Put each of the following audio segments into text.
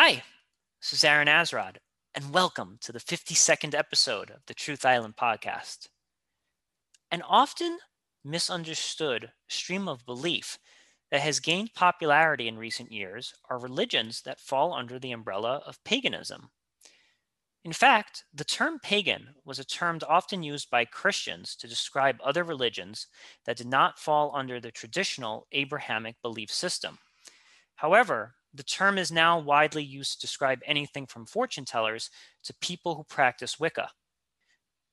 Hi, this is Aaron Azrod, and welcome to the 52nd episode of the Truth Island podcast. An often misunderstood stream of belief that has gained popularity in recent years are religions that fall under the umbrella of paganism. In fact, the term pagan was a term often used by Christians to describe other religions that did not fall under the traditional Abrahamic belief system. However, the term is now widely used to describe anything from fortune tellers to people who practice Wicca.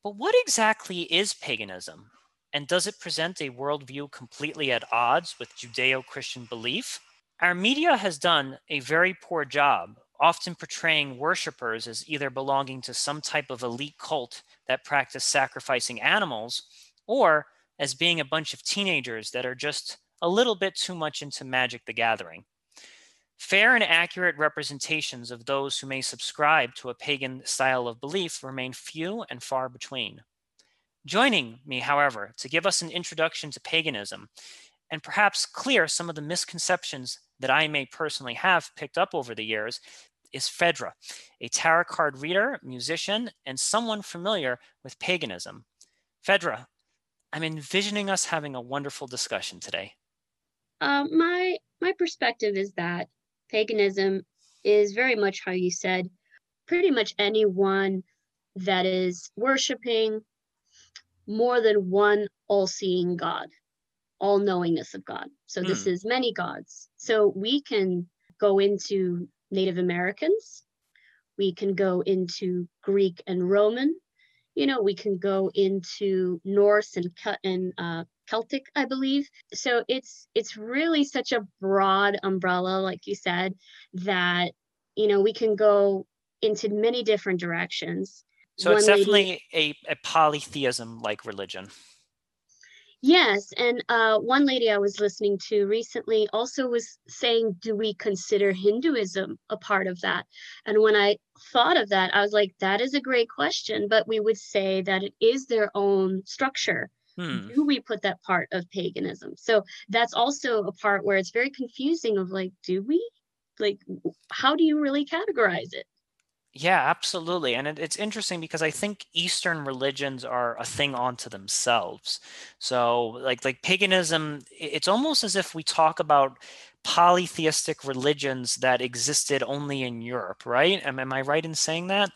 But what exactly is paganism? And does it present a worldview completely at odds with Judeo Christian belief? Our media has done a very poor job, often portraying worshippers as either belonging to some type of elite cult that practice sacrificing animals, or as being a bunch of teenagers that are just a little bit too much into Magic the Gathering. Fair and accurate representations of those who may subscribe to a pagan style of belief remain few and far between. Joining me, however, to give us an introduction to paganism and perhaps clear some of the misconceptions that I may personally have picked up over the years is Fedra, a tarot card reader, musician, and someone familiar with paganism. Fedra, I'm envisioning us having a wonderful discussion today. Uh, my my perspective is that paganism is very much how you said, pretty much anyone that is worshiping more than one all seeing God, all knowingness of God. So this hmm. is many gods. So we can go into Native Americans, we can go into Greek and Roman, you know, we can go into Norse and, cut and uh, Celtic, I believe. So it's it's really such a broad umbrella, like you said, that you know we can go into many different directions. So One it's definitely lady, a, a polytheism like religion. Yes, and uh, one lady I was listening to recently also was saying, "Do we consider Hinduism a part of that?" And when I thought of that, I was like, "That is a great question," but we would say that it is their own structure. Hmm. Do we put that part of paganism? So that's also a part where it's very confusing. Of like, do we? Like, how do you really categorize it? Yeah, absolutely. And it, it's interesting because I think Eastern religions are a thing onto themselves. So like like paganism, it's almost as if we talk about polytheistic religions that existed only in Europe, right? Am, am I right in saying that?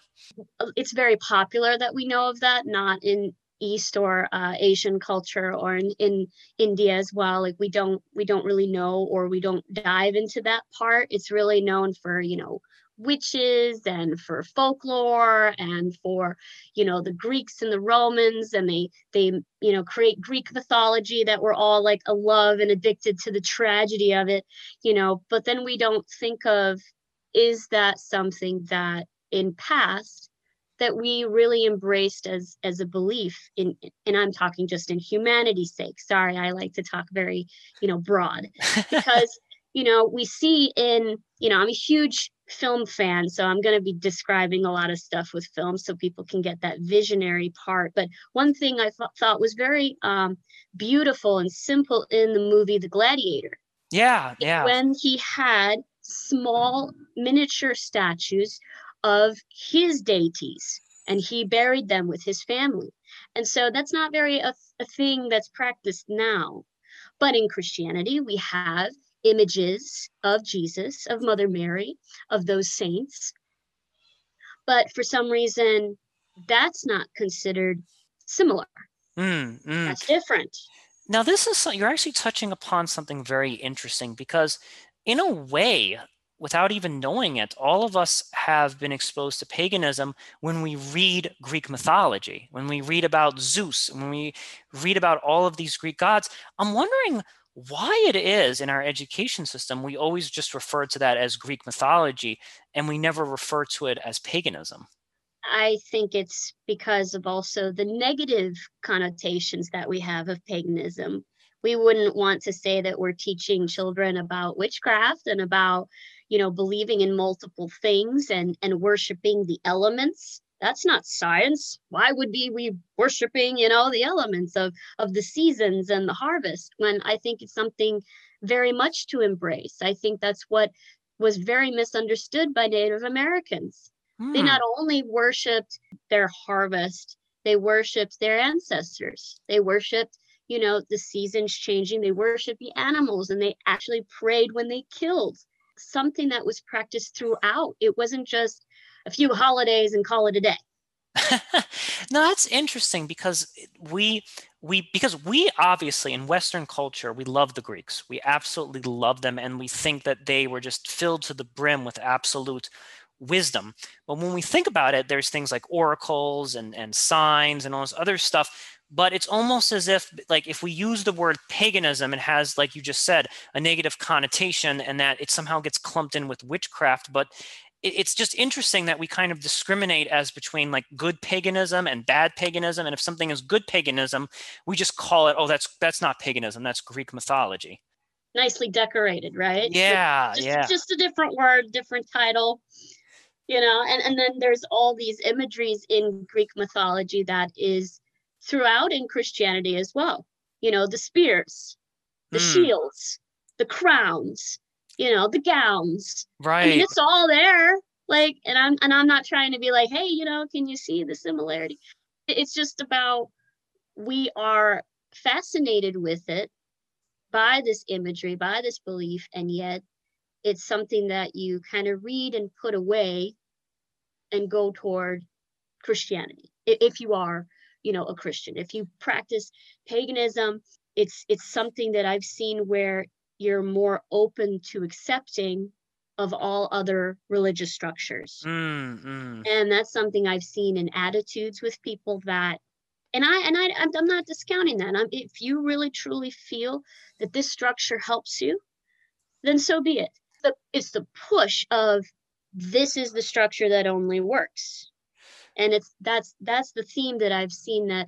It's very popular that we know of that, not in East or uh, Asian culture or in, in India as well. Like we don't we don't really know or we don't dive into that part. It's really known for you know witches and for folklore and for you know the greeks and the romans and they they you know create greek mythology that we're all like a love and addicted to the tragedy of it you know but then we don't think of is that something that in past that we really embraced as as a belief in and i'm talking just in humanity's sake sorry i like to talk very you know broad because you know we see in you know i'm a huge film fan, so I'm going to be describing a lot of stuff with film so people can get that visionary part. But one thing I th- thought was very um, beautiful and simple in the movie The Gladiator. Yeah, yeah. When he had small miniature statues of his deities and he buried them with his family. And so that's not very a, a thing that's practiced now. But in Christianity, we have images of Jesus, of Mother Mary, of those saints. But for some reason, that's not considered similar. Mm, mm. That's different. Now, this is you're actually touching upon something very interesting because, in a way, without even knowing it, all of us have been exposed to paganism when we read Greek mythology, when we read about Zeus, when we read about all of these Greek gods. I'm wondering why it is in our education system we always just refer to that as Greek mythology and we never refer to it as paganism. I think it's because of also the negative connotations that we have of paganism. We wouldn't want to say that we're teaching children about witchcraft and about, you know, believing in multiple things and and worshiping the elements that's not science why would be we worshiping you know the elements of of the seasons and the harvest when i think it's something very much to embrace i think that's what was very misunderstood by Native Americans. Hmm. They not only worshiped their harvest, they worshiped their ancestors. They worshiped, you know, the seasons changing. They worshiped the animals and they actually prayed when they killed. Something that was practiced throughout. It wasn't just a few holidays and call it a day. no, that's interesting because we we because we obviously in Western culture we love the Greeks. We absolutely love them, and we think that they were just filled to the brim with absolute wisdom. But when we think about it, there's things like oracles and and signs and all this other stuff. But it's almost as if like if we use the word paganism, it has like you just said a negative connotation, and that it somehow gets clumped in with witchcraft. But it's just interesting that we kind of discriminate as between like good paganism and bad paganism and if something is good paganism we just call it oh that's that's not paganism that's greek mythology nicely decorated right yeah just, yeah just a different word different title you know and, and then there's all these imageries in greek mythology that is throughout in christianity as well you know the spears the mm. shields the crowns you know, the gowns. Right. I mean, it's all there. Like, and I'm and I'm not trying to be like, hey, you know, can you see the similarity? It's just about we are fascinated with it by this imagery, by this belief, and yet it's something that you kind of read and put away and go toward Christianity. If you are, you know, a Christian, if you practice paganism, it's it's something that I've seen where you're more open to accepting of all other religious structures. Mm, mm. And that's something I've seen in attitudes with people that and I and I I'm not discounting that. I'm, if you really truly feel that this structure helps you, then so be it. The, it's the push of this is the structure that only works. And it's that's that's the theme that I've seen that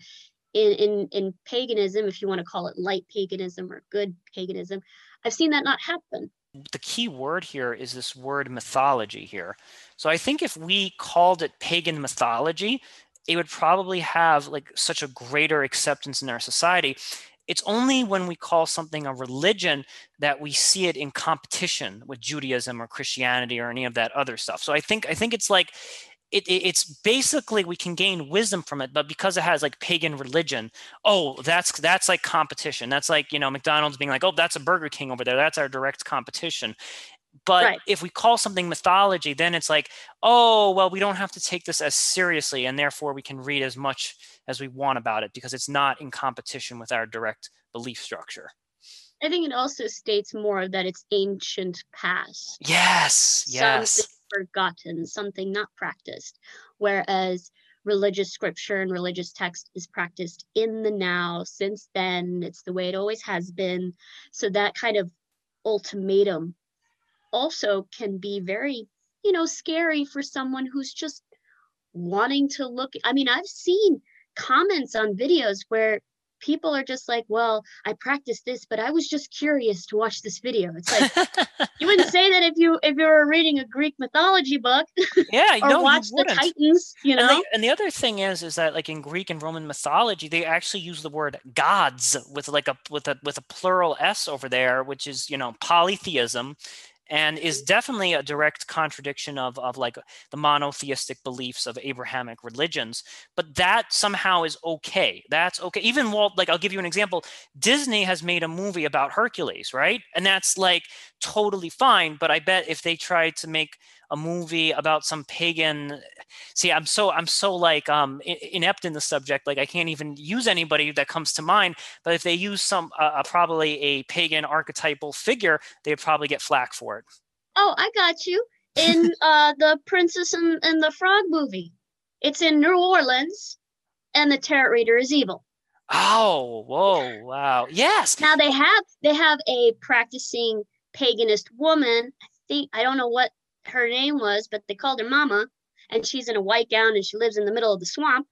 in in in paganism, if you want to call it light paganism or good paganism, I've seen that not happen. The key word here is this word mythology here. So I think if we called it pagan mythology, it would probably have like such a greater acceptance in our society. It's only when we call something a religion that we see it in competition with Judaism or Christianity or any of that other stuff. So I think I think it's like it, it, it's basically we can gain wisdom from it but because it has like pagan religion oh that's that's like competition. That's like you know mcdonald's being like oh that's a burger king over there. That's our direct competition. But right. if we call something mythology then it's like oh well we don't have to take this as seriously and therefore we can read as much as we want about it because it's not in competition with our direct belief structure. I think it also states more that it's ancient past. Yes yes forgotten, something not practiced. Whereas religious scripture and religious text is practiced in the now since then. It's the way it always has been. So that kind of ultimatum also can be very, you know, scary for someone who's just wanting to look. I mean, I've seen comments on videos where people are just like, well, I practiced this, but I was just curious to watch this video. It's like you wouldn't say that if you if you were reading a Greek mythology book. Yeah, or no, watch the Titans, you know. And the, and the, other thing is, is that like in Greek and Roman mythology, they actually use the word gods with like a with a with a plural s over there, which is you know polytheism and is definitely a direct contradiction of, of like the monotheistic beliefs of abrahamic religions but that somehow is okay. That's okay. Even walt like i'll give you an example. Disney has made a movie about hercules right? And that's like totally fine but i bet if they tried to make a movie about some pagan see i'm so i'm so like um inept in the subject like i can't even use anybody that comes to mind but if they use some uh, uh, probably a pagan archetypal figure they'd probably get flack for it. Oh i got you. In uh the princess and, and the frog movie it's in new orleans and the tarot reader is evil. Oh whoa wow yes. Now they have they have a practicing paganist woman i think i don't know what her name was, but they called her Mama, and she's in a white gown and she lives in the middle of the swamp.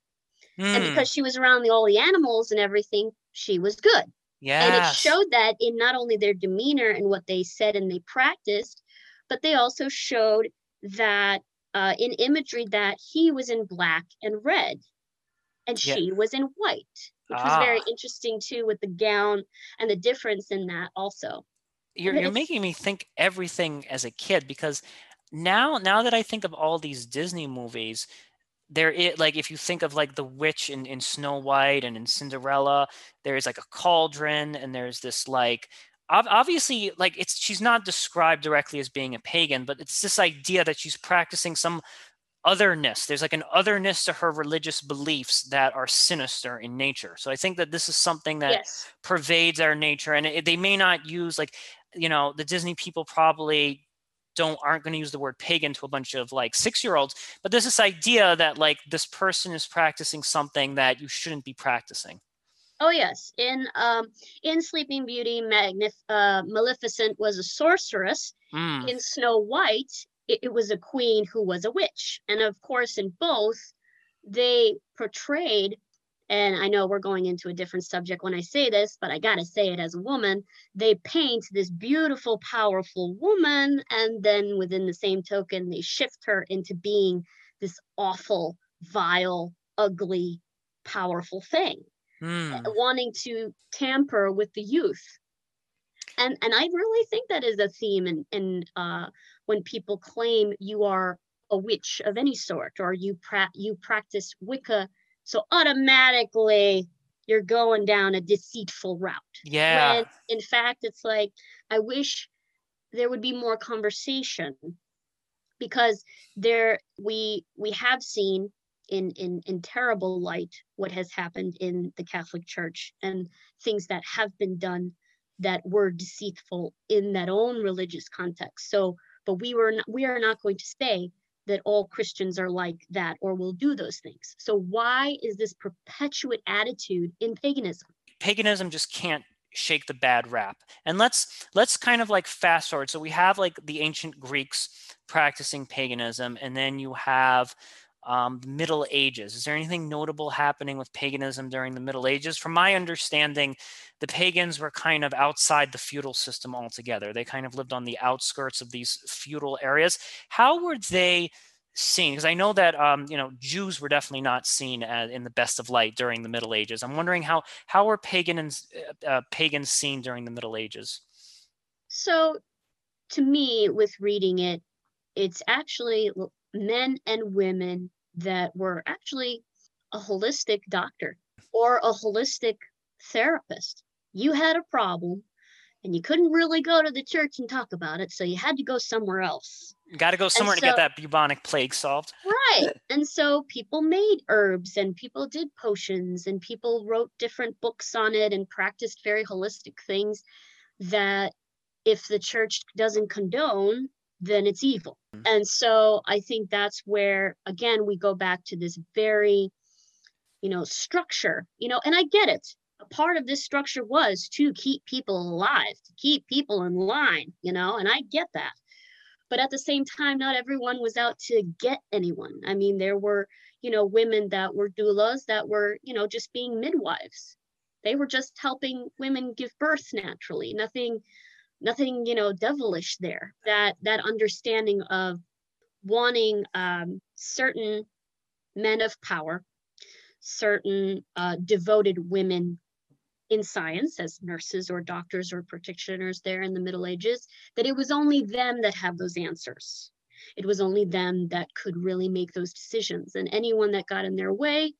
Mm. And hmm. because she was around the, all the animals and everything, she was good. Yeah. And it showed that in not only their demeanor and what they said and they practiced, but they also showed that uh, in imagery that he was in black and red and yeah. she was in white, which ah. was very ah. interesting too with the gown and the difference in that also. you're, you're making me think everything as a kid because now now that I think of all these Disney movies, there is like if you think of like the witch in, in Snow White and in Cinderella, there's like a cauldron and there's this like obviously like it's she's not described directly as being a pagan, but it's this idea that she's practicing some otherness. There's like an otherness to her religious beliefs that are sinister in nature. So I think that this is something that yes. pervades our nature, and it, they may not use like you know the Disney people probably don't aren't going to use the word pagan to a bunch of like six year olds but there's this idea that like this person is practicing something that you shouldn't be practicing. Oh yes. In um in sleeping beauty Magnif- uh, maleficent was a sorceress. Mm. in snow white it, it was a queen who was a witch. And of course in both they portrayed and I know we're going into a different subject when I say this, but I gotta say it as a woman. They paint this beautiful, powerful woman, and then within the same token, they shift her into being this awful, vile, ugly, powerful thing, mm. wanting to tamper with the youth. And and I really think that is a theme in, in uh, when people claim you are a witch of any sort or you pra- you practice Wicca so automatically you're going down a deceitful route. Yeah. When in fact, it's like, I wish there would be more conversation because there we we have seen in in in terrible light what has happened in the Catholic Church and things that have been done that were deceitful in that own religious context. So, but we were not, we are not going to say that all Christians are like that or will do those things. So why is this perpetuate attitude in paganism? Paganism just can't shake the bad rap. And let's let's kind of like fast forward. So we have like the ancient Greeks practicing paganism, and then you have um, the Middle Ages. Is there anything notable happening with paganism during the Middle Ages? From my understanding, the pagans were kind of outside the feudal system altogether. They kind of lived on the outskirts of these feudal areas. How were they seen? Because I know that um, you know Jews were definitely not seen as, in the best of light during the Middle Ages. I'm wondering how how were pagans uh, uh, pagans seen during the Middle Ages? So, to me, with reading it, it's actually men and women that were actually a holistic doctor or a holistic therapist. You had a problem and you couldn't really go to the church and talk about it, so you had to go somewhere else. Got to go somewhere so, to get that bubonic plague solved. Right. and so people made herbs and people did potions and people wrote different books on it and practiced very holistic things that if the church doesn't condone, then it's evil. Mm-hmm. And so I think that's where, again, we go back to this very, you know, structure, you know, and I get it. A part of this structure was to keep people alive, to keep people in line, you know, and I get that. But at the same time, not everyone was out to get anyone. I mean, there were, you know, women that were doulas that were, you know, just being midwives. They were just helping women give birth naturally, nothing nothing you know devilish there. That that understanding of wanting um, certain men of power certain uh, devoted women in science as nurses or doctors or practitioners there in the middle ages that it was only them that have those answers. It was only them that could really make those decisions. And anyone that got in their way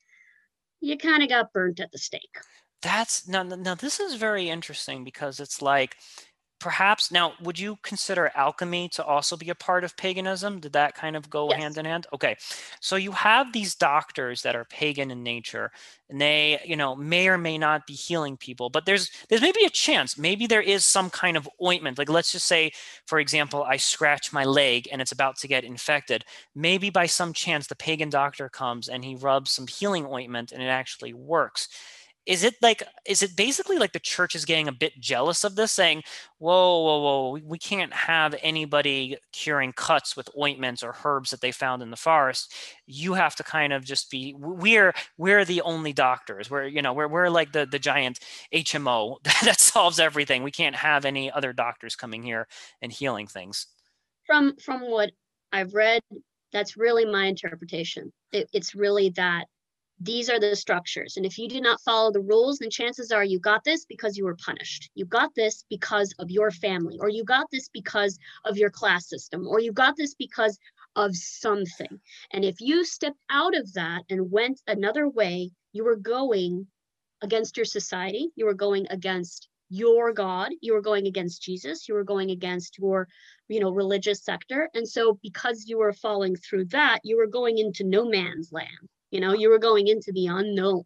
you kind of got burnt at the stake. That's now now this is very interesting because it's like perhaps now would you consider alchemy to also be a part of paganism? Did that kind of go yes. hand in hand? Okay so you have these doctors that are pagan in nature and they you know may or may not be healing people but there's there's maybe a chance maybe there is some kind of ointment like let's just say for example i scratch my leg and it's about to get infected. Maybe by some chance the pagan doctor comes and he rubs some healing ointment and it actually works is it like is it basically like the church is getting a bit jealous of this saying whoa whoa whoa we can't have anybody curing cuts with ointments or herbs that they found in the forest. You have to kind of just be we're we're the only doctors. We're you know we're, we're like the the giant hmo that solves everything. We can't have any other doctors coming here and healing things. From from what i've read that's really my interpretation. It, it's really that these are the structures. And if you did not follow the rules, then chances are you got this because you were punished. You got this because of your family, or you got this because of your class system, or you got this because of something. And if you stepped out of that and went another way, you were going against your society, you were going against your God, you were going against Jesus, you were going against your, you know, religious sector. And so because you were falling through that, you were going into no man's land you know you were going into the unknown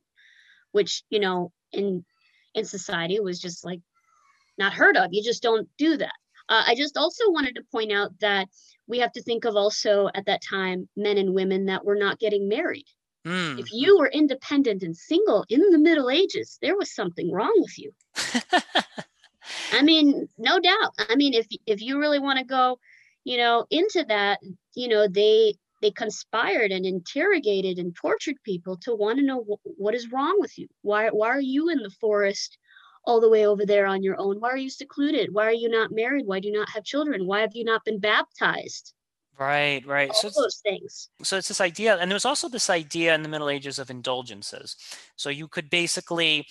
which you know in in society was just like not heard of. You just don't do that. Uh, i just also wanted to point out that we have to think of also at that time men and women that were not getting married. Mm. if you were independent and single in the middle ages there was something wrong with you. I mean no doubt. I mean if if you really want to go you know into that you know they they conspired and interrogated and tortured people to want to know what is wrong with you. Why, why are you in the forest all the way over there on your own? Why are you secluded? Why are you not married? Why do you not have children? Why have you not been baptized? Right, right. All so those things. So it's this idea, and there was also this idea in the Middle Ages of indulgences. So you could basically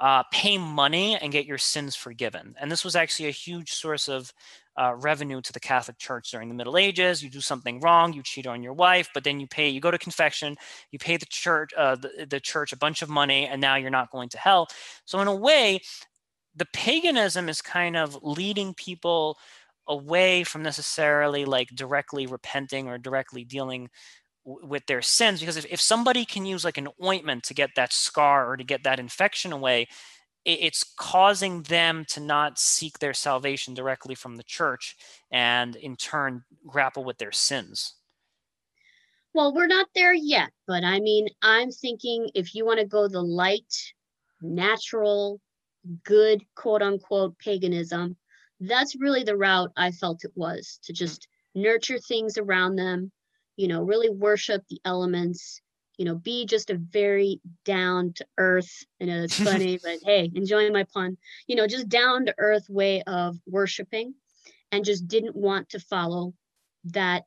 uh, pay money and get your sins forgiven. And this was actually a huge source of uh, revenue to the Catholic Church during the Middle Ages. You do something wrong, you cheat on your wife, but then you pay, you go to confession, you pay the church, uh, the, the church a bunch of money, and now you're not going to hell. So in a way, the paganism is kind of leading people away from necessarily like directly repenting or directly dealing with their sins because if, if somebody can use like an ointment to get that scar or to get that infection away it's causing them to not seek their salvation directly from the church and in turn grapple with their sins. Well we're not there yet but i mean i'm thinking if you want to go the light natural good quote unquote paganism that's really the route i felt it was to hmm. just nurture things around them you know, really worship the elements, you know, be just a very down to earth. I know it's funny, but hey, enjoying my pun, you know, just down to earth way of worshiping and just didn't want to follow that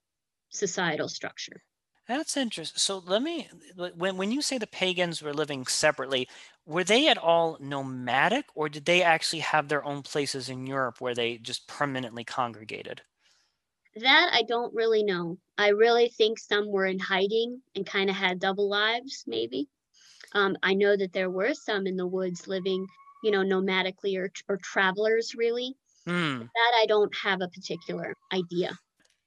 societal structure. That's interesting. So let me when when you say the pagans were living separately, were they at all nomadic or did they actually have their own places in Europe where they just permanently congregated? That I don't really know. I really think some were in hiding and kind of had double lives, maybe. Um, I know that there were some in the woods living, you know, nomadically or, or travelers, really. Mm. That I don't have a particular idea.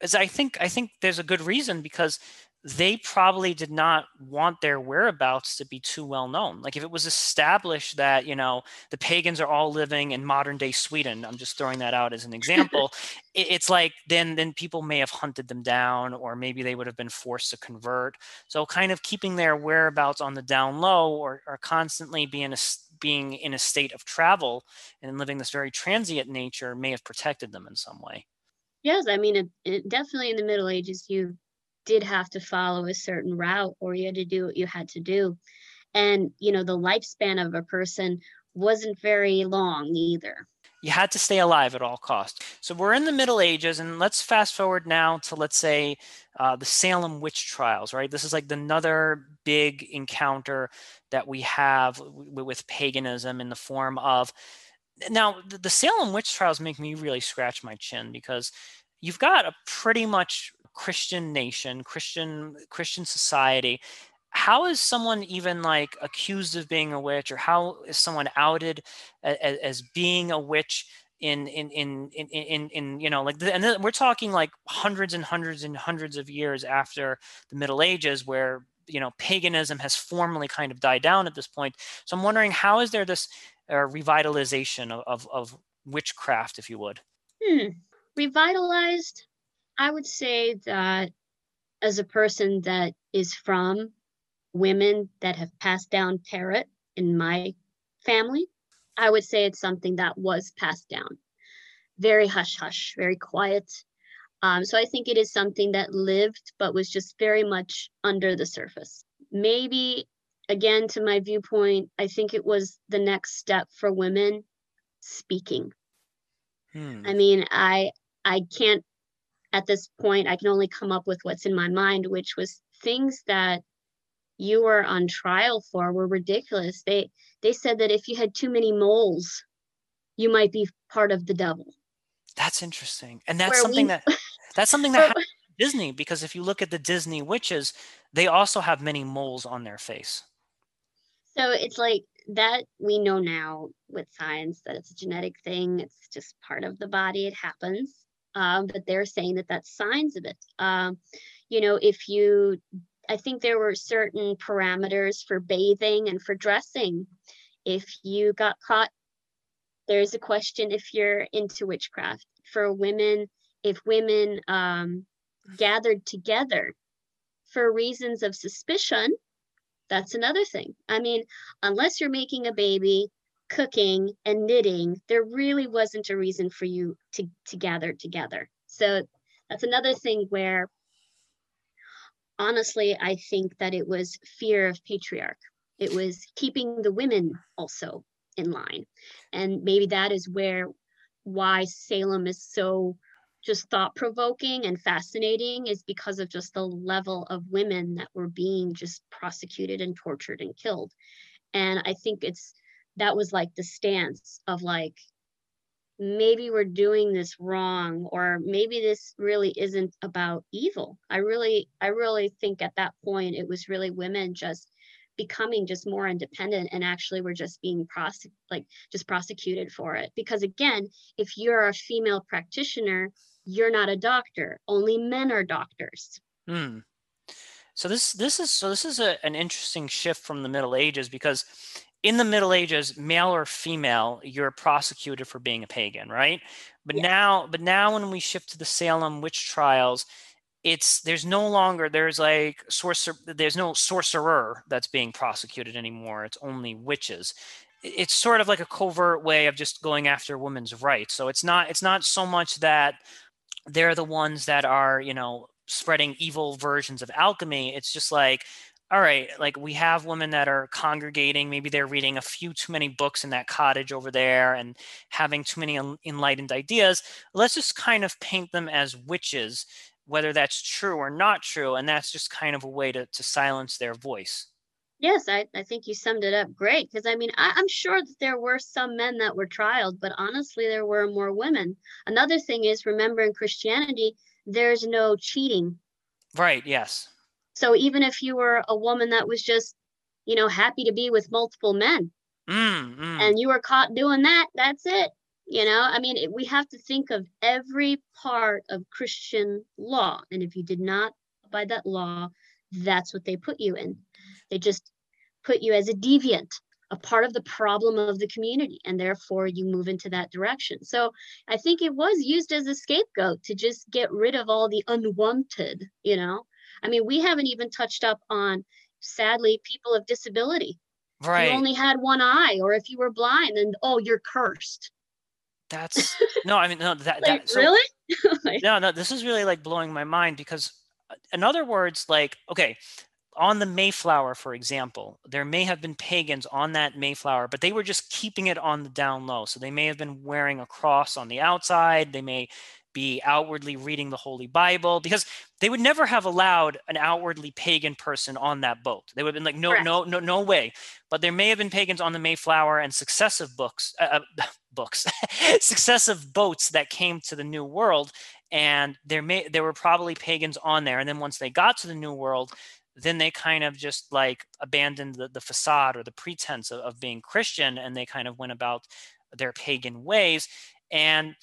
As I think, I think there's a good reason because they probably did not want their whereabouts to be too well known. Like if it was established that, you know, the pagans are all living in modern day Sweden, I'm just throwing that out as an example, it's like then then people may have hunted them down or maybe they would have been forced to convert. So kind of keeping their whereabouts on the down low or, or constantly being a being in a state of travel and living this very transient nature may have protected them in some way. Yes, I mean, it, it definitely in the Middle Ages, you did have to follow a certain route or you had to do what you had to do. And, you know, the lifespan of a person wasn't very long either. You had to stay alive at all costs. So we're in the Middle Ages, and let's fast forward now to, let's say, uh, the Salem witch trials, right? This is like another big encounter that we have w- with paganism in the form of. Now, the, the Salem witch trials make me really scratch my chin because you've got a pretty much Christian nation, Christian Christian society, how is someone even like accused of being a witch, or how is someone outed as, as being a witch? In in in in in, in you know like the, and then we're talking like hundreds and hundreds and hundreds of years after the Middle Ages, where you know paganism has formally kind of died down at this point. So I'm wondering how is there this uh, revitalization of, of, of witchcraft, if you would? Hmm. Revitalized I would say that as a person that is from women that have passed down tarot in my family, I would say it's something that was passed down. Very hush hush, very quiet. Um, so I think it is something that lived, but was just very much under the surface. Maybe, again, to my viewpoint, I think it was the next step for women speaking. Hmm. I mean, I I can't at this point, I can only come up with what's in my mind, which was things that you were on trial for were ridiculous. They they said that if you had too many moles, you might be part of the devil. That's interesting. And that's Where something we, that that's something that Disney because if you look at the Disney witches, they also have many moles on their face. So it's like that we know now with science that it's a genetic thing. It's just part of the body. It happens. Um, but they're saying that that's signs of it. Um, you know, if you, I think there were certain parameters for bathing and for dressing. If you got caught, there's a question if you're into witchcraft. For women, if women um, gathered together for reasons of suspicion, that's another thing. I mean, unless you're making a baby, cooking and knitting, there really wasn't a reason for you to, to gather together. So that's another thing where honestly, I think that it was fear of patriarch. It was keeping the women also in line. And maybe that is where why Salem is so just thought provoking and fascinating is because of just the level of women that were being just prosecuted and tortured and killed. And I think it's that was like the stance of like, maybe we're doing this wrong or maybe this really isn't about evil i really i really think at that point it was really women just becoming just more independent and actually we're just being prosec- like just prosecuted for it because again if you're a female practitioner you're not a doctor. Only men are doctors. Hmm. So this this is so this is a, an interesting shift from the Middle Ages because in the Middle Ages, male or female, you're prosecuted for being a pagan, right? But yeah. now, but now when we shift to the Salem witch trials, it's there's no longer there's like sorcerer there's no sorcerer that's being prosecuted anymore. It's only witches it's sort of like a covert way of just going after women's rights. So it's not it's not so much that they're the ones that are you know spreading evil versions of alchemy it's just like all right like we have women that are congregating maybe they're reading a few too many books in that cottage over there and having too many enlightened ideas let's just kind of paint them as witches whether that's true or not true and that's just kind of a way to, to silence their voice Yes, I, I think you summed it up great. Because I mean, I, I'm sure that there were some men that were trialed, but honestly, there were more women. Another thing is, remember in Christianity, there's no cheating. Right, yes. So even if you were a woman that was just, you know, happy to be with multiple men, mm, mm. and you were caught doing that, that's it. You know, I mean, it, we have to think of every part of Christian law. And if you did not abide that law, that's what they put you in. They just put you as a deviant, a part of the problem of the community, and therefore you move into that direction. So I think it was used as a scapegoat to just get rid of all the unwanted, you know? I mean, we haven't even touched up on, sadly, people of disability. Right. You only had one eye, or if you were blind, and oh, you're cursed. That's no, I mean, no, that, like, that so, really? no, no, this is really like blowing my mind because, uh, in other words, like, okay, on the Mayflower, for example, there may have been pagans on that Mayflower, but they were just keeping it on the down low. So they may have been wearing a cross on the outside. They may be outwardly reading the Holy Bible because they would never have allowed an outwardly pagan person on that boat. They would have been like, no, Correct. no, no, no way. But there may have been pagans on the Mayflower and successive books, uh, uh books, successive boats that came to the New World, and there may there were probably pagans on there. And then once they got to the New World, then they kind of just like abandoned the, the facade or the pretense of, of being Christian and they kind of went about their pagan ways. And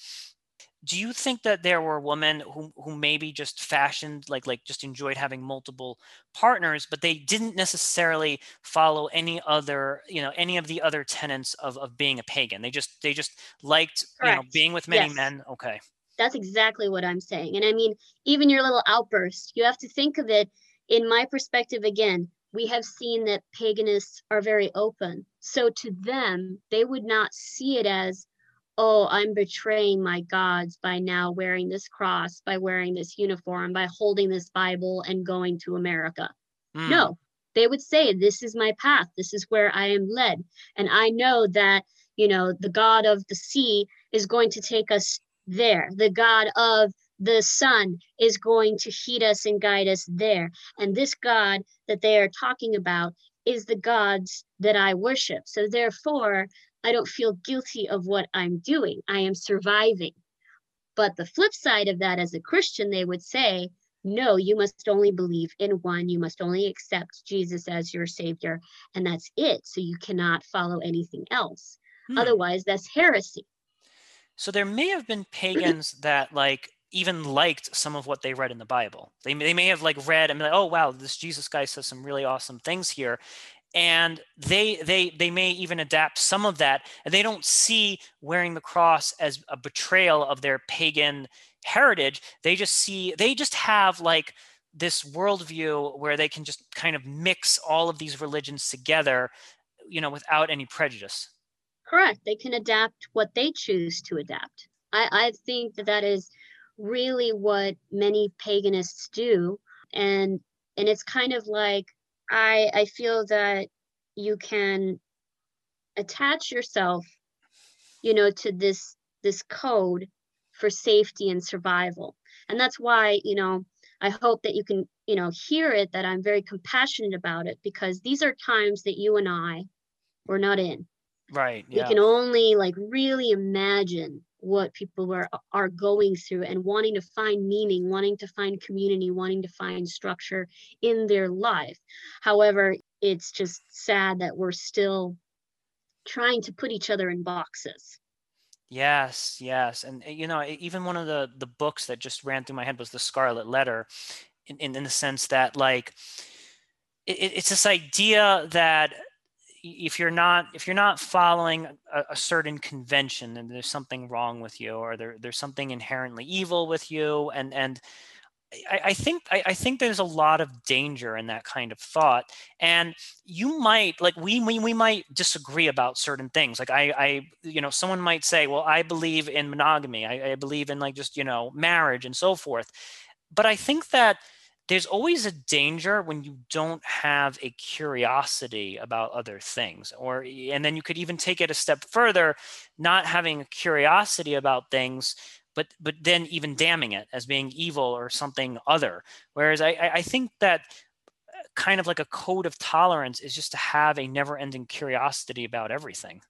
do you think that there were women who, who maybe just fashioned like like just enjoyed having multiple partners but they didn't necessarily follow any other you know any of the other tenets of, of being a pagan they just they just liked Correct. you know being with many yes. men okay that's exactly what i'm saying and i mean even your little outburst you have to think of it in my perspective, again, we have seen that paganists are very open. So to them, they would not see it as, oh, I'm betraying my gods by now wearing this cross, by wearing this uniform, by holding this Bible and going to America. Mm. No, they would say, this is my path. This is where I am led. And I know that, you know, the God of the sea is going to take us there. The God of the sun is going to heat us and guide us there. And this God that they are talking about is the gods that I worship. So therefore, I don't feel guilty of what I'm doing. I am surviving. But the flip side of that, as a Christian, they would say, no, you must only believe in one. You must only accept Jesus as your savior, and that's it. So you cannot follow anything else. Hmm. Otherwise, that's heresy. So there may have been pagans that like even liked some of what they read in the Bible. They, they may have like read and be like, oh wow, this Jesus guy says some really awesome things here. And they they they may even adapt some of that, and they don't see wearing the cross as a betrayal of their pagan heritage. They just see they just have like this worldview where they can just kind of mix all of these religions together, you know, without any prejudice. Correct. They can adapt what they choose to adapt. I, I think that that is really what many paganists do and and it's kind of like i i feel that you can attach yourself you know to this this code for safety and survival and that's why you know i hope that you can you know hear it that i'm very compassionate about it because these are times that you and i were not in right yeah. we can only like really imagine what people are are going through and wanting to find meaning wanting to find community wanting to find structure in their life. However it's just sad that we're still trying to put each other in boxes. Yes yes. And eh, you know even one of the the books that just ran through my head was the scarlet letter in in, in the sense that like it, it's this idea that if you're not if you're not following a, a, certain convention then there's something wrong with you or there, there's something inherently evil with you and and I, I think I, I, think there's a lot of danger in that kind of thought. And you might like we, we we might disagree about certain things. Like I I you know someone might say well I believe in monogamy. I, I believe in like just you know marriage and so forth. But I think that there's always a danger when you don't have a curiosity about other things or and then you could even take it a step further not having a curiosity about things but but then even damning it as being evil or something other. Whereas i i think that uh, kind of like a code of tolerance is just to have a never ending curiosity about everything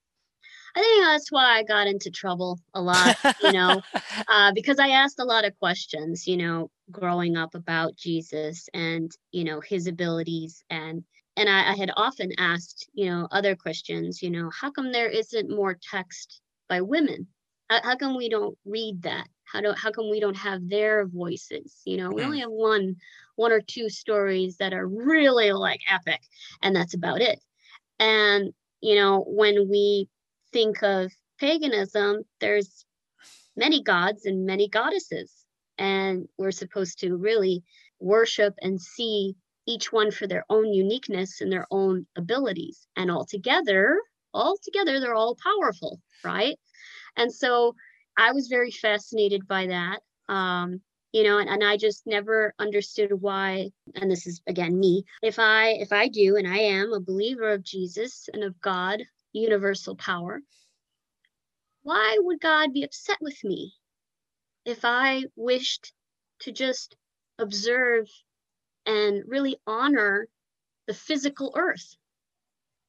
I think that's why I got into trouble a lot, you know, uh, because I asked a lot of questions, you know, growing up about Jesus and, you know, his abilities and and I, I had often asked, you know, other Christians, you know, how come there isn't more text by women? How, how come we don't read that? How do how come we don't have their voices? You know, we only mm-hmm. have one one or two stories that are really like epic, and that's about it. And you know, when we think of paganism, there's many gods and many goddesses. And we're supposed to really worship and see each one for their own uniqueness and their own abilities. And all together, all together, they're all powerful, right? And so I was very fascinated by that. Um, you know, and, and I just never understood why, and this is again me, if I if I do and I am a believer of Jesus and of God universal power. Why would God be upset with me if I wished to just observe and really honor the physical earth?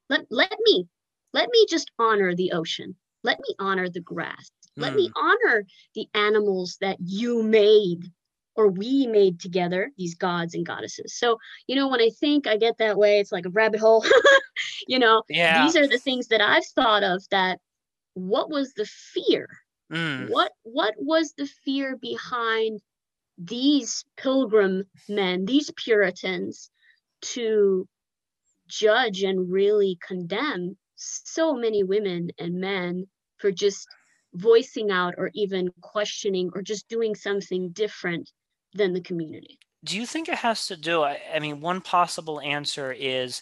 Let, let me let me just honor the ocean. Let me honor the grass. Let mm. me hmm. honor the animals that you made or we made together, these gods and goddesses. So, you know, when I think I get that way, it's like a rabbit hole. you know, yeah. these are the things that I've thought of that what was the fear? Mm. What what was the fear behind these pilgrim men, these Puritans, to judge and really condemn so many women and men for just voicing out or even questioning or just doing something different than the community. Do you think it has to do? I, I mean, one possible answer is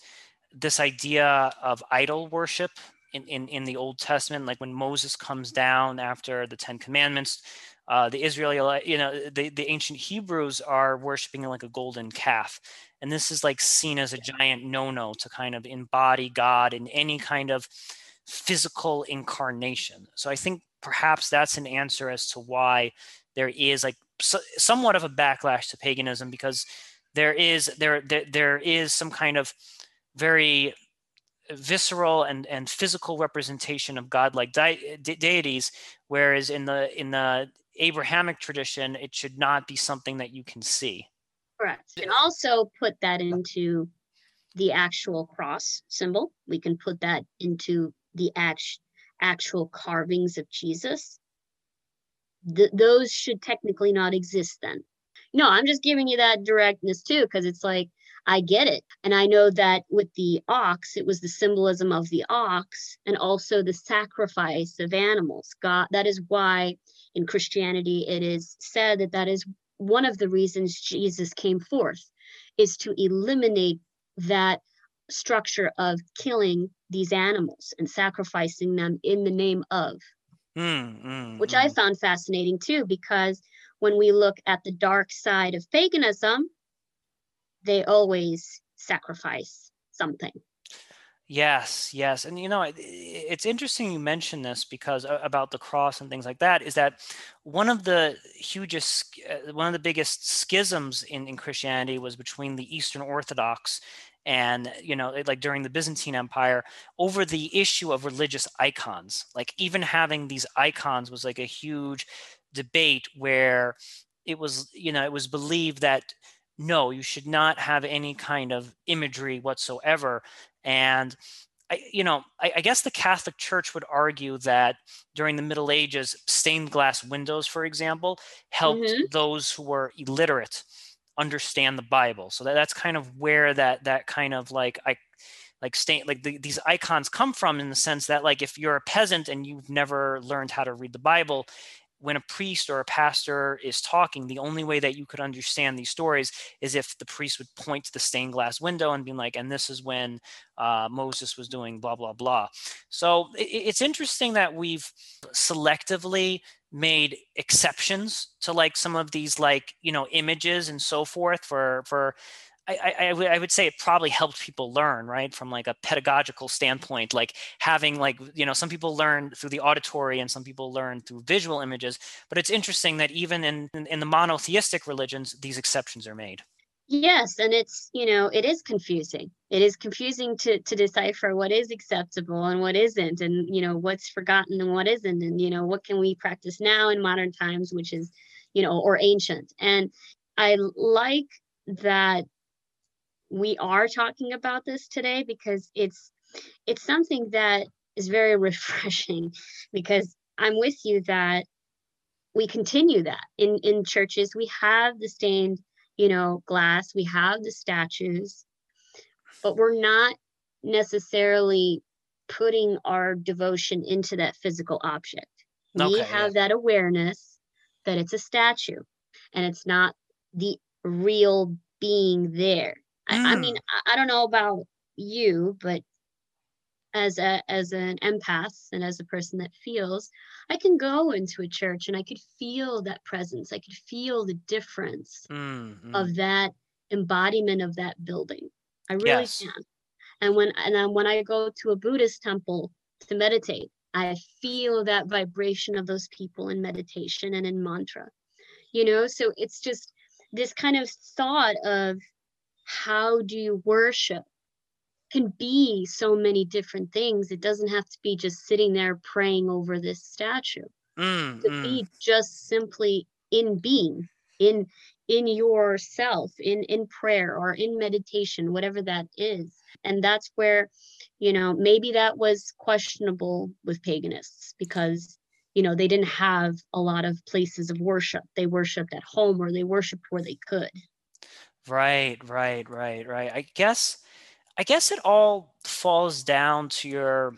this idea of idol worship in, in, in the Old Testament, like when Moses comes down after the Ten Commandments, uh, the Israelite, you know, the, the ancient Hebrews are worshiping like a golden calf. And this is like seen as a giant no no to kind of embody God in any kind of physical incarnation. So I think perhaps that's an answer as to why there is like so, somewhat of a backlash to paganism because there is there, there there is some kind of very visceral and and physical representation of godlike de- de- deities whereas in the in the abrahamic tradition it should not be something that you can see. Correct. And also put that into the actual cross symbol. We can put that into the act, actual carvings of jesus Th- those should technically not exist then no i'm just giving you that directness too because it's like I get it. And I know that with the ox, it was the symbolism of the ox and also the sacrifice of animals. God, that is why in Christianity it is said that that is one of the reasons Jesus came forth is to eliminate that structure of killing these animals and sacrificing them in the name of. Mm, mm, which mm. I found fascinating too, because when we look at the dark side of paganism, they always sacrifice something. Yes, yes. And you know, it, it's interesting you mentioned this because uh, about the cross and things like that is that one of the hugest, uh, one of the biggest schisms in, in Christianity was between the Eastern Orthodox and you know like during the byzantine empire over the issue of religious icons like even having these icons was like a huge debate where it was you know it was believed that no, you should not have any kind of imagery whatsoever. And I, you know, I, I, guess the Catholic Church would argue that during the Middle Ages, stained glass windows, for example, helped mm-hmm. those who were illiterate understand the Bible. So that, that's kind of where that that kind of like I like stain like the, these icons come from in the sense that like if you're a peasant and you've never learned how to read the Bible when a priest or a pastor is talking, the only way that you could understand these stories is if the priest would point to the stained glass window and be like, and this is when uh, Moses was doing blah, blah, blah. So it, it's interesting that we've selectively made exceptions to like some of these like you know images and so forth for for I, I, I, would say it probably helped people learn right from like a pedagogical standpoint like having like you know some people learn through the auditory and some people learn through visual images but it's interesting that even in, in, in the monotheistic religions these exceptions are made. Yes and it's you know it is confusing. It is confusing to to decipher what is acceptable and what isn't and you know what's forgotten and what isn't and you know what can we practice now in modern times which is you know or ancient. And i like that we are talking about this today because it's it's something that is very refreshing because I'm with you that we continue that. In in churches we have the stained you know glass we have the statues but we're not necessarily putting our devotion into that physical object. Okay, we have yeah. that awareness that it's a statue and it's not the real being there I, I mean, mm. I, I don't know about you, but as a as an empath and as a person that feels i can go into a church and i could feel that presence i could feel the difference mm-hmm. of that embodiment of that building i really yes. can and when and then when i go to a buddhist temple to meditate i feel that vibration of those people in meditation and in mantra you know so it's just this kind of thought of how do you worship can be so many different things. It doesn't have to be just sitting there praying over this statue. Mm, to mm. be just simply in being in in yourself in in prayer or in meditation whatever that is. And that's where you know maybe that was questionable with paganists because you know they didn't have a lot of places of worship. They worshiped at home or they worshiped where they could Right, right, right, right. I guess I guess it all falls down to your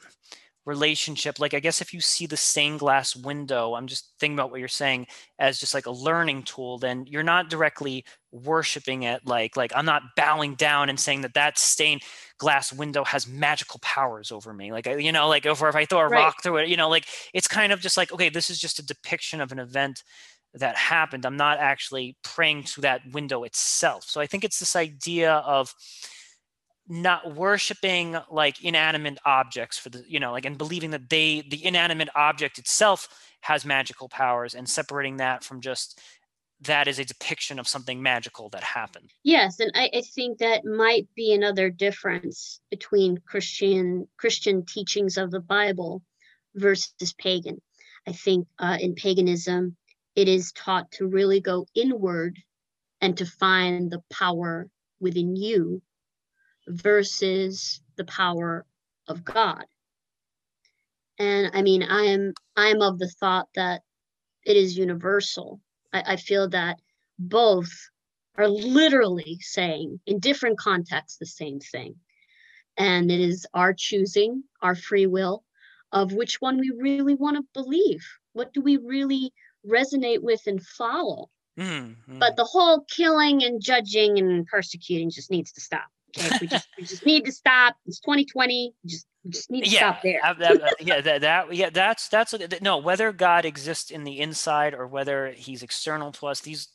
relationship. Like I guess if you see the stained glass window, I'm just thinking about what you're saying as just like a learning tool, then you're not directly worshiping it like like I'm not bowing down and saying that that stained glass window has magical powers over me. Like you know, like over if I throw a right. rock through it, you know, like it's kind of just like okay, this is just a depiction of an event that happened. I'm not actually praying to that window itself. So I think it's this idea of not worshiping like inanimate objects for the you know like and believing that they the inanimate object itself has magical powers and separating that from just that is a depiction of something magical that happened. Yes, and I, I, think that might be another difference between Christian Christian teachings of the Bible versus pagan. I think uh, in paganism, it is taught to really go inward and to find the power within you versus the power of God. And I mean, I am I am of the thought that it is universal. I, I feel that both are literally saying in different contexts the same thing. And it is our choosing, our free will of which one we really want to believe. What do we really resonate with and follow? Mm-hmm. But the whole killing and judging and persecuting just needs to stop. Okay, we just we just need to stop. It's 2020. Just just need to yeah, stop there. that, yeah, that, that, yeah, that's that's no. Whether God exists in the inside or whether He's external to us, these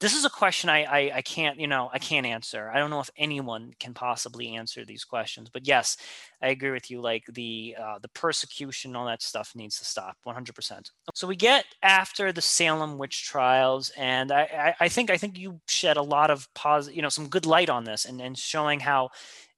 this is a question I, I, I can't you know I can't answer. I don't know if anyone can possibly answer these questions. But yes, I agree with you. Like the uh, the persecution, all that stuff needs to stop 100. percent So we get after the Salem witch trials, and I, I, I think I think you shed a lot of positive, you know, some good light on this, and and showing how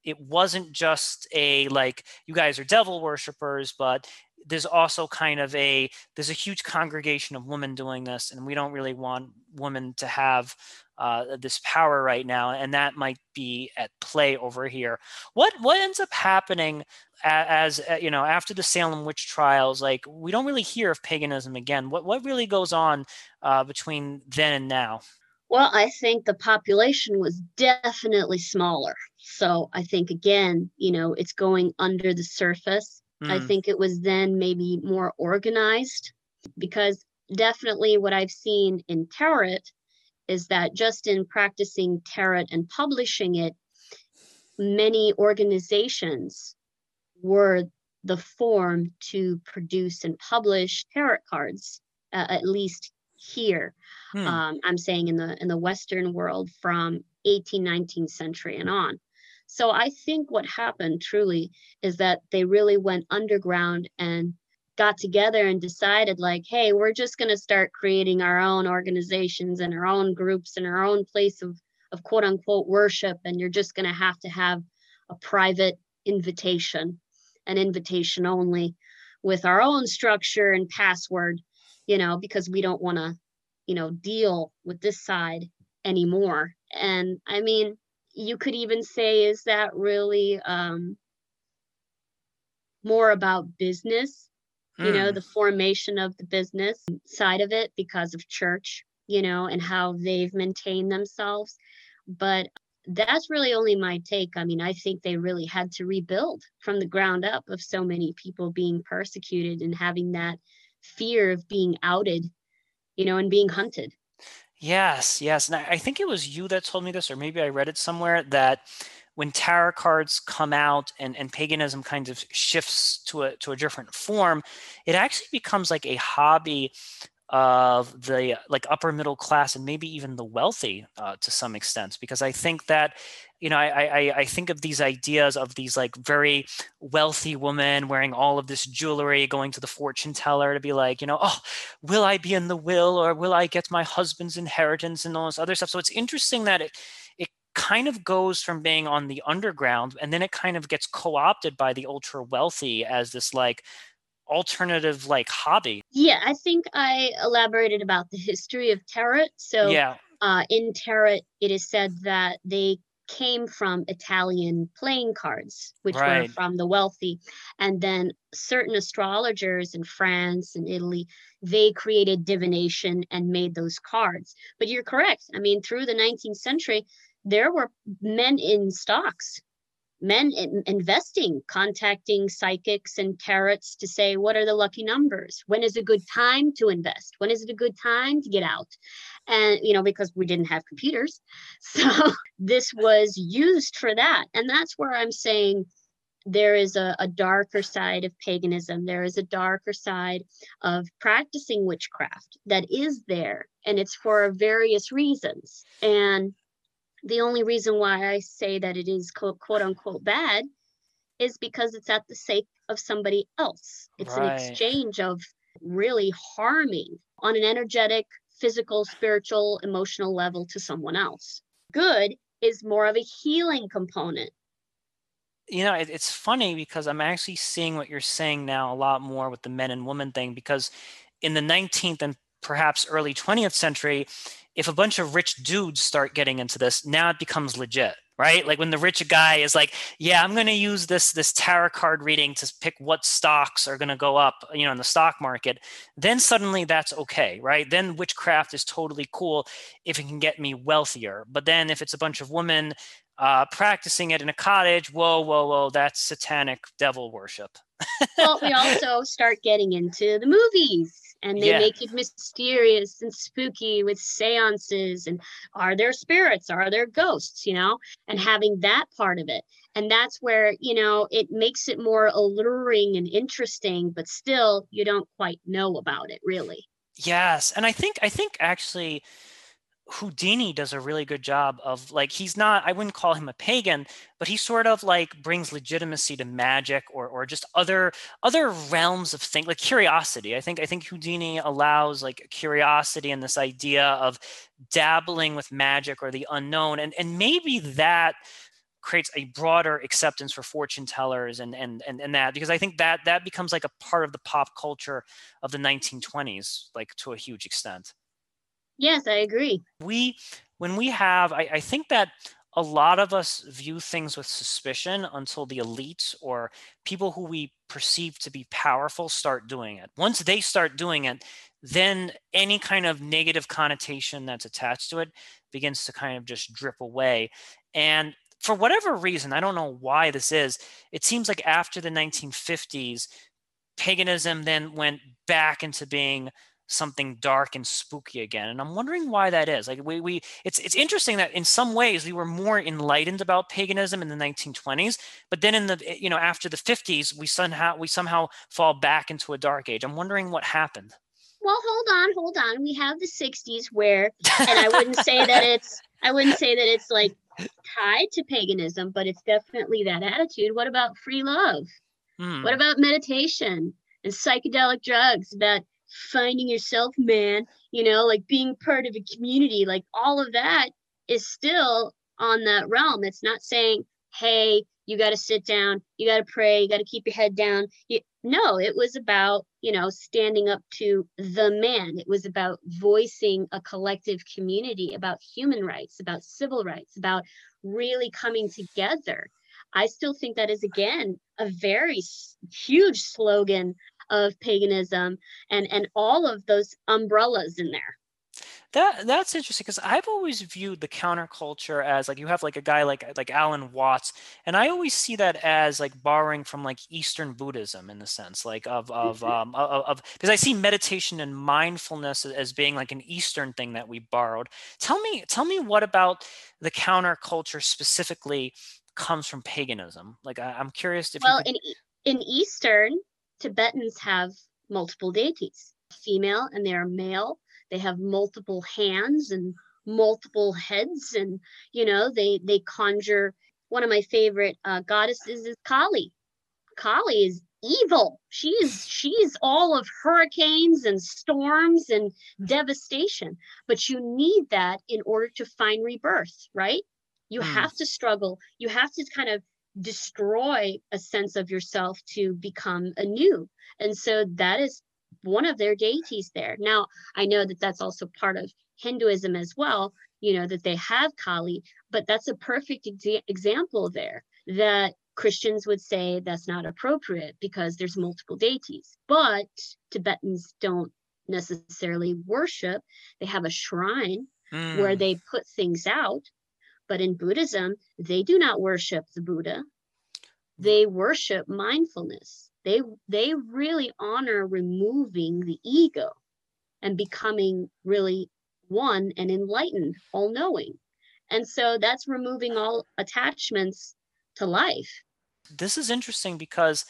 it wasn't just a like you guys are devil worshippers but there's also kind of a there's a huge congregation of women doing this and we don't really want women to have uh, this power right now and that might be at play over here. What what ends up happening as, as uh, you know after the salem witch trials like we don't really hear of paganism again. What what really goes on uh, between then and now? Well, I think the population was definitely smaller. So I think, again, you know, it's going under the surface. Mm. I think it was then maybe more organized because definitely what I've seen in tarot is that just in practicing tarot and publishing it, many organizations were the form to produce and publish tarot cards, uh, at least here. Hmm. Um, I'm saying in the in the Western world from 18th, 19th century and on. So I think what happened truly is that they really went underground and got together and decided like, hey, we're just going to start creating our own organizations and our own groups and our own place of of quote unquote worship and you're just going to have to have a private invitation, an invitation only with our own structure and password you know, because we don't want to, you know, deal with this side anymore. And I mean, you could even say, is that really um, more about business? Mm. You know, hmm. the formation of the business side of it because of church, you know, and how they've maintained themselves. But that's really only my take. I mean, I think they really had to rebuild from the ground up of so many people being persecuted and having that fear of being outed, you know, and being hunted. Yes, yes. And I, think it was you that told me this, or maybe I read it somewhere that when tarot cards come out and, and paganism kind of shifts to a to a different form, it actually becomes like a hobby of the like upper middle class and maybe even the wealthy uh, to some extent because i think that you know I, I i think of these ideas of these like very wealthy women wearing all of this jewelry going to the fortune teller to be like you know oh will i be in the will or will i get my husband's inheritance and all this other stuff so it's interesting that it it kind of goes from being on the underground and then it kind of gets co-opted by the ultra wealthy as this like alternative like hobby. Yeah, I think I elaborated about the history of tarot. So yeah. Uh, in tarot, it is said that they came from Italian playing cards, which right. were from the wealthy. And then certain astrologers in France and Italy, they created divination and made those cards. But you're correct. I mean, through the 19th century, there were men in stocks men investing, contacting psychics and tarots to say, what are the lucky numbers? When is a good time to invest? When is it a good time to get out? And, you know, because we didn't have computers. So this was used for that. And that's where I'm saying there is a, a darker side of paganism. There is a darker side of practicing witchcraft that is there. And it's for various reasons. And the only reason why I say that it is quote, quote unquote bad is because it's at the sake of somebody else. It's right. an exchange of really harming on an energetic, physical, spiritual, emotional level to someone else. Good is more of a healing component. You know, it, it's funny because I'm actually seeing what you're saying now a lot more with the men and women thing because in the 19th and perhaps early 20th century, if a bunch of rich dudes start getting into this, now it becomes legit right? Like when the rich guy is like, yeah, I'm going to use this this tarot card reading to pick what stocks are going to go up, you know, in the stock market, then suddenly that's okay, right? Then witchcraft is totally cool if it can get me wealthier. But then if it's a bunch of women uh, practicing it in a cottage, whoa, whoa, whoa, that's satanic devil worship. well, we also start getting into the movies and they yeah. make it mysterious and spooky with seances and are there spirits are there ghosts you know and having that part of it and that's where you know it makes it more alluring and interesting but still you don't quite know about it really yes and i think i think actually Houdini does a really good job of like he's not I wouldn't call him a pagan, but he sort of like brings legitimacy to magic or or just other other realms of things like curiosity. I think I think Houdini allows like curiosity and this idea of dabbling with magic or the unknown and and maybe that creates a broader acceptance for fortune tellers and and and, and that because I think that that becomes like a part of the pop culture of the 1920s like to a huge extent. Yes, I agree. We, when we have, I, I think that a lot of us view things with suspicion until the elites or people who we perceive to be powerful start doing it. Once they start doing it, then any kind of negative connotation that's attached to it begins to kind of just drip away. And for whatever reason, I don't know why this is, it seems like after the 1950s, paganism then went back into being something dark and spooky again and i'm wondering why that is like we, we it's it's interesting that in some ways we were more enlightened about paganism in the 1920s but then in the eh, you know after the 50s we somehow we somehow fall back into a dark age. I'm wondering what happened. Well hold on hold on. We have the 60s where and i wouldn't say that it's i wouldn't say that it's like tied to paganism but it's definitely that attitude. What about free love? Hmm. what about meditation and psychedelic drugs that finding yourself, man, you know, like being part of a community, like all of that is still on that realm. It's not saying, hey, you got to sit down, you got to pray, you got to keep your head down. You, no, it was about, you know, standing up to the man. It was about voicing a collective community, about human rights, about civil rights, about really coming together. I still think that is, again, a very huge slogan of paganism and and all of those umbrellas in there that that's interesting because I've always viewed the counterculture as like you have like a guy like like Alan Watts, and I always see that as like borrowing from like Eastern Buddhism in the sense like of of mm-hmm. um of, of because I see meditation and mindfulness as being like an Eastern thing that we borrowed. Tell me tell me what about the counterculture specifically comes from paganism? Like I, am curious if well could... in in Eastern Tibetans have multiple deities, female and they are male. They have multiple hands and multiple heads, and you know they they conjure. One of my favorite uh, goddesses is Kali. Kali is evil. She's she's all of hurricanes and storms and devastation. But you need that in order to find rebirth, right? You mm. have to struggle. You have to kind of destroy a sense of yourself to become anew. And so that is one of their deities there. Now, I know that that's also part of Hinduism as well, you know, that they have Kali, but that's a perfect exa- example there that Christians would say that's not appropriate because there's multiple deities. But Tibetans don't necessarily worship, they have a shrine mm. where they put things out but in Buddhism, they do not worship the Buddha. They worship mindfulness. They they really honor removing the ego and becoming really one and enlightened, all knowing. And so that's removing all attachments to life. This is interesting because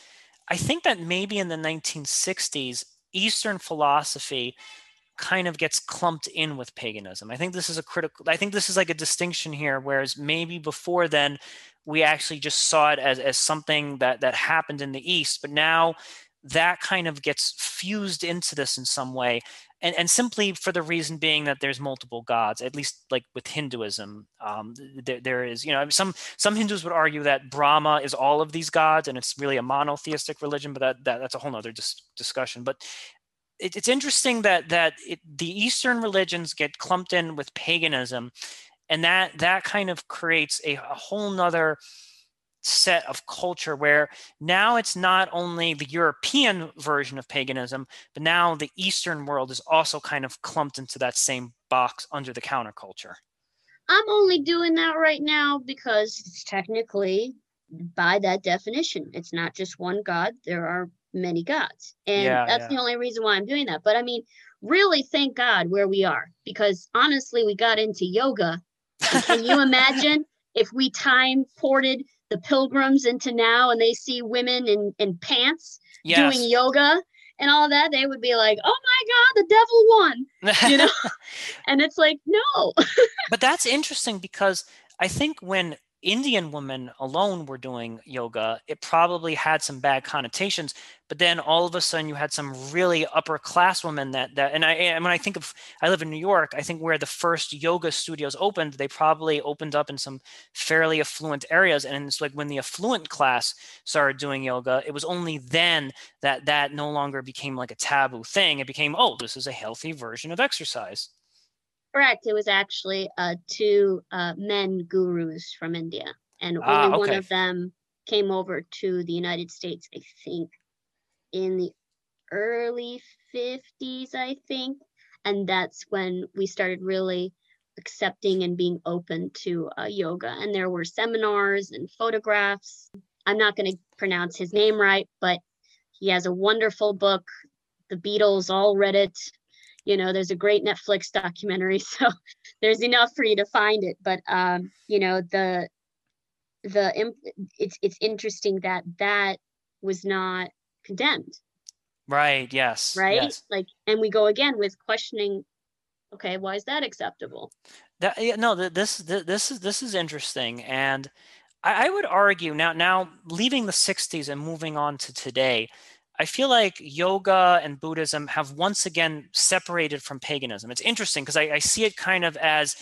I think that maybe in the 1960s, Eastern philosophy kind of gets clumped in with paganism. I think this is a critical I think this is like a distinction here whereas maybe before then we actually just saw it as as something that that happened in the east but now that kind of gets fused into this in some way and, and simply for the reason being that there's multiple gods at least like with hinduism um, there, there is you know some some hindus would argue that brahma is all of these gods and it's really a monotheistic religion but that, that that's a whole nother dis- discussion but it, it's interesting that that it, the eastern religions get clumped in with paganism and that that kind of creates a, a whole nother set of culture where now it's not only the European version of paganism, but now the Eastern world is also kind of clumped into that same box under the counterculture. I'm only doing that right now because it's technically by that definition. It's not just one God, there are many gods. And yeah, that's yeah. the only reason why I'm doing that. But I mean, really thank God where we are because honestly, we got into yoga. can you imagine if we time ported the pilgrims into now and they see women in, in pants yes. doing yoga and all that, they would be like, "Oh my God, the devil won," you know. and it's like, no. but that's interesting because I think when Indian women alone were doing yoga, it probably had some bad connotations. But then all of a sudden, you had some really upper class women that that. And I and when I think of, I live in New York. I think where the first yoga studios opened, they probably opened up in some fairly affluent areas. And it's like when the affluent class started doing yoga, it was only then that that no longer became like a taboo thing. It became, oh, this is a healthy version of exercise. Correct. It was actually uh, two uh, men gurus from India, and ah, only okay. one of them came over to the United States. I think in the early fifties. I think, and that's when we started really accepting and being open to uh, yoga. And there were seminars and photographs. I'm not going to pronounce his name right, but he has a wonderful book. The Beatles all read it you know there's a great netflix documentary so there's enough for you to find it but um you know the the it's it's interesting that that was not condemned. Right yes right? yes. like and we go again with questioning okay why is that acceptable? That yeah, no this this is this is interesting and I, I would argue now now leaving the 60s and moving on to today I feel like yoga and Buddhism have once again separated from paganism. It's interesting because I, I, see it kind of as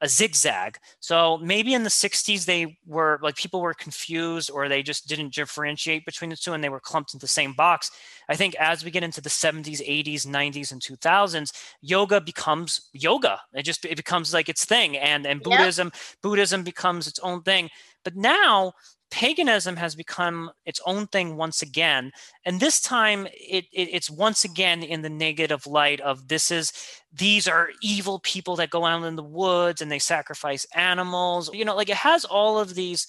a zigzag. So maybe in the 60s, they were like people were confused or they just didn't differentiate between the two and they were clumped into the same box. I think as we get into the 70s, 80s, 90s, and 2000s, yoga becomes yoga. It just it becomes like its thing. And, and Buddhism, yep. Buddhism becomes its own thing. But now paganism has become its own thing once again and this time it, it, it's once again in the negative light of this is these are evil people that go out in the woods and they sacrifice animals. You know like it has all of these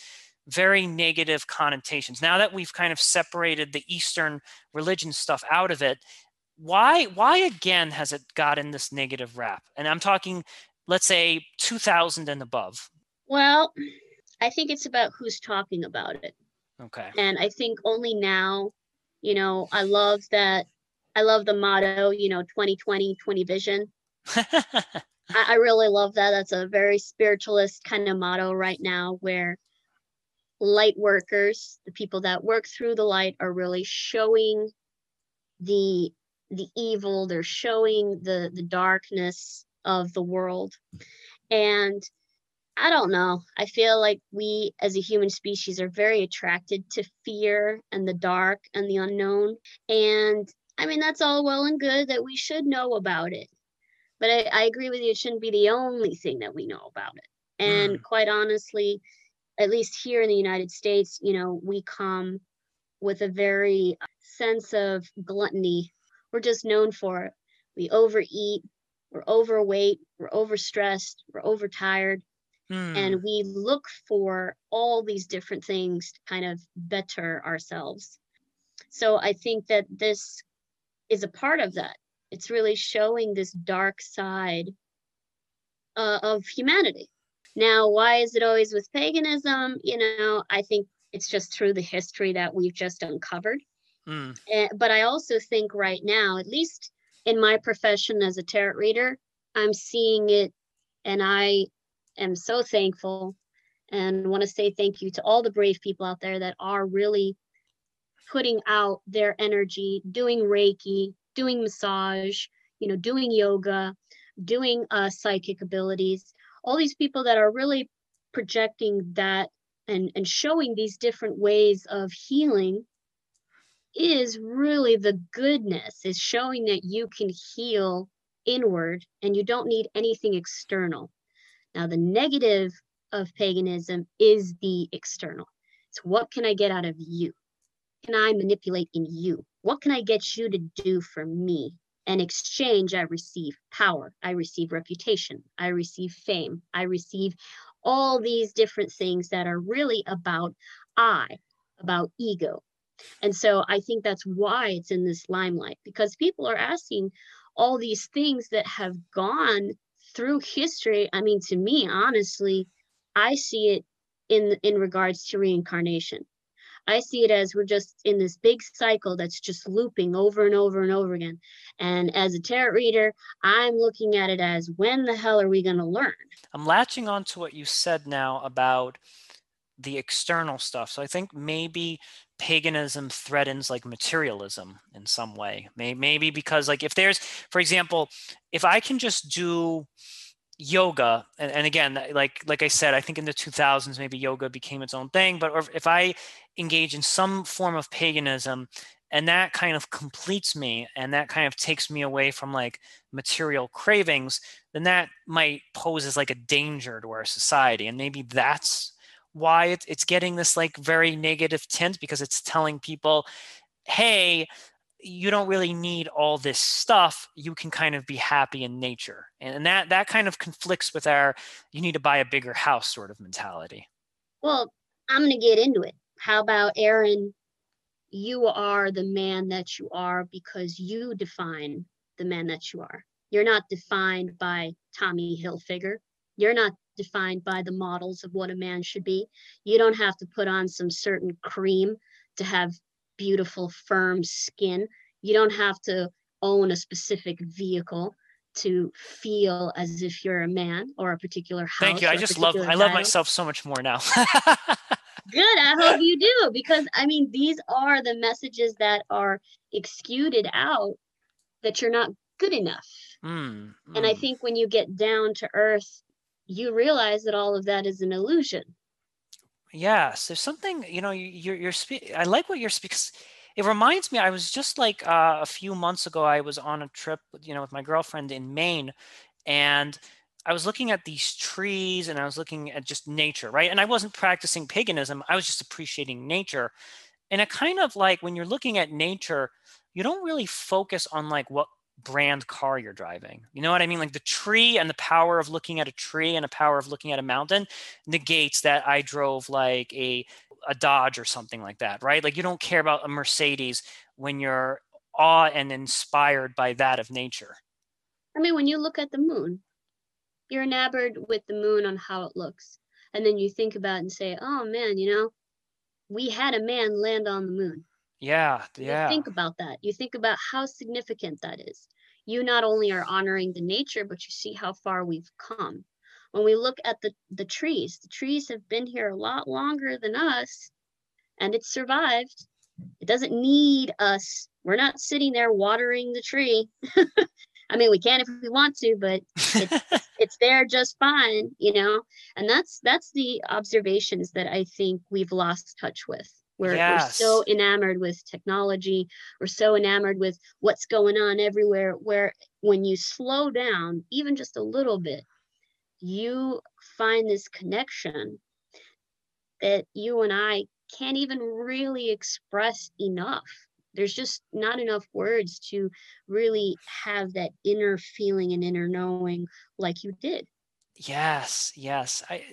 very negative connotations. Now that we've kind of separated the eastern religion stuff out of it why why again has it gotten this negative rap? And i'm talking let's say 2000 and above. Well I think it's about who's talking about it. Okay. And I think only now, you know, I love that. I love the motto, you know, 2020, 20 vision. I, I really love that. That's a very spiritualist kind of motto right now where light workers, the people that work through the light are really showing the the evil, they're showing the the darkness of the world. And I don't know. I feel like we as a human species are very attracted to fear and the dark and the unknown. And I mean, that's all well and good that we should know about it. But I, I agree with you, it shouldn't be the only thing that we know about it. And mm. quite honestly, at least here in the United States, you know, we come with a very sense of gluttony. We're just known for it. We overeat, we're overweight, we're overstressed, we're overtired Hmm. And we look for all these different things to kind of better ourselves. So I think that this is a part of that. It's really showing this dark side uh, of humanity. Now, why is it always with paganism? You know, I think it's just through the history that we've just uncovered. Mm. And, but I also think right now, at least in my profession as a tarot reader, I'm seeing it and I am so thankful and want to say thank you to all the brave people out there that are really putting out their energy, doing Reiki, doing massage, you know, doing yoga, doing uh, psychic abilities, all these people that are really projecting that and, and showing these different ways of healing is really the goodness, is showing that you can heal inward and you don't need anything external. Now, the negative of paganism is the external. It's what can I get out of you? Can I manipulate in you? What can I get you to do for me? In exchange, I receive power, I receive reputation, I receive fame, I receive all these different things that are really about I, about ego. And so I think that's why it's in this limelight because people are asking all these things that have gone through history. I mean, to me, honestly, I see it in in regards to reincarnation. I see it as we're just in this big cycle that's just looping over and over and over again. And as a tarot reader, I'm looking at it as when the hell are we going to learn? I'm latching on to what you said now about the external stuff. So I think maybe paganism threatens like materialism in some way. Maybe because like if there's, for example, if I can just do yoga and, and again like like i said i think in the 2000s maybe yoga became its own thing but if i engage in some form of paganism and that kind of completes me and that kind of takes me away from like material cravings then that might pose as like a danger to our society and maybe that's why it's getting this like very negative tint because it's telling people hey you don't really need all this stuff. You can kind of be happy in nature. And that that kind of conflicts with our you need to buy a bigger house sort of mentality. Well i'm going to get into it. How about aaron you are the man that you are because you define the man that you are. You're not defined by tommy hilfiger. You're not defined by the models of what a man should be you don't have to put on some certain cream to have beautiful, firm skin. You don't have to own a specific vehicle to feel as if you're a man or a particular house. Thank you. I just love I love myself so much more now. Good. I hope you do because I mean these are the messages that are exuded out that you're not good enough. Mm, mm. And I think when you get down to earth, you realize that all of that is an illusion. Yes, there's something, you know, you're you're spe- I like what you're speaking. It reminds me, I was just like uh, a few months ago, I was on a trip, you know, with my girlfriend in Maine, and I was looking at these trees and I was looking at just nature, right? And I wasn't practicing paganism, I was just appreciating nature. And it kind of like when you're looking at nature, you don't really focus on like what brand car you're driving. You know what I mean? Like the tree and the power of looking at a tree and the power of looking at a mountain negates that I drove like a a Dodge or something like that, right? Like you don't care about a Mercedes when you're awed and inspired by that of nature. I mean, when you look at the moon, you're enamored with the moon on how it looks. And then you think about and say, oh man, you know, we had a man land on the moon. Yeah, yeah. You think about that. You think about how significant that is. You not only are honoring the nature, but you see how far we've come. When we look at the, the trees, the trees have been here a lot longer than us and it's survived. It doesn't need us. We're not sitting there watering the tree. I mean, we can if we want to, but it's, it's there just fine, you know. And that's that's the observations that I think we've lost touch with. We're, yes. we're so enamored with technology. We're so enamored with what's going on everywhere. Where when you slow down, even just a little bit, you find this connection that you and I can't even really express enough. There's just not enough words to really have that inner feeling and inner knowing like you did. Yes, yes. I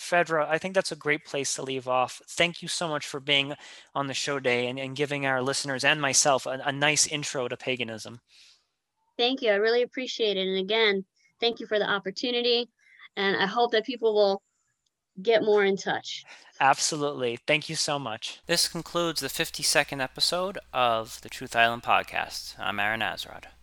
Fedra, I think that's a great place to leave off. Thank you so much for being on the show day and, and giving our listeners and myself a, a nice intro to paganism. Thank you. I really appreciate it. And again, thank you for the opportunity. And I hope that people will get more in touch. Absolutely. Thank you so much. This concludes the 52nd episode of the Truth Island podcast. I'm Aaron Azrod.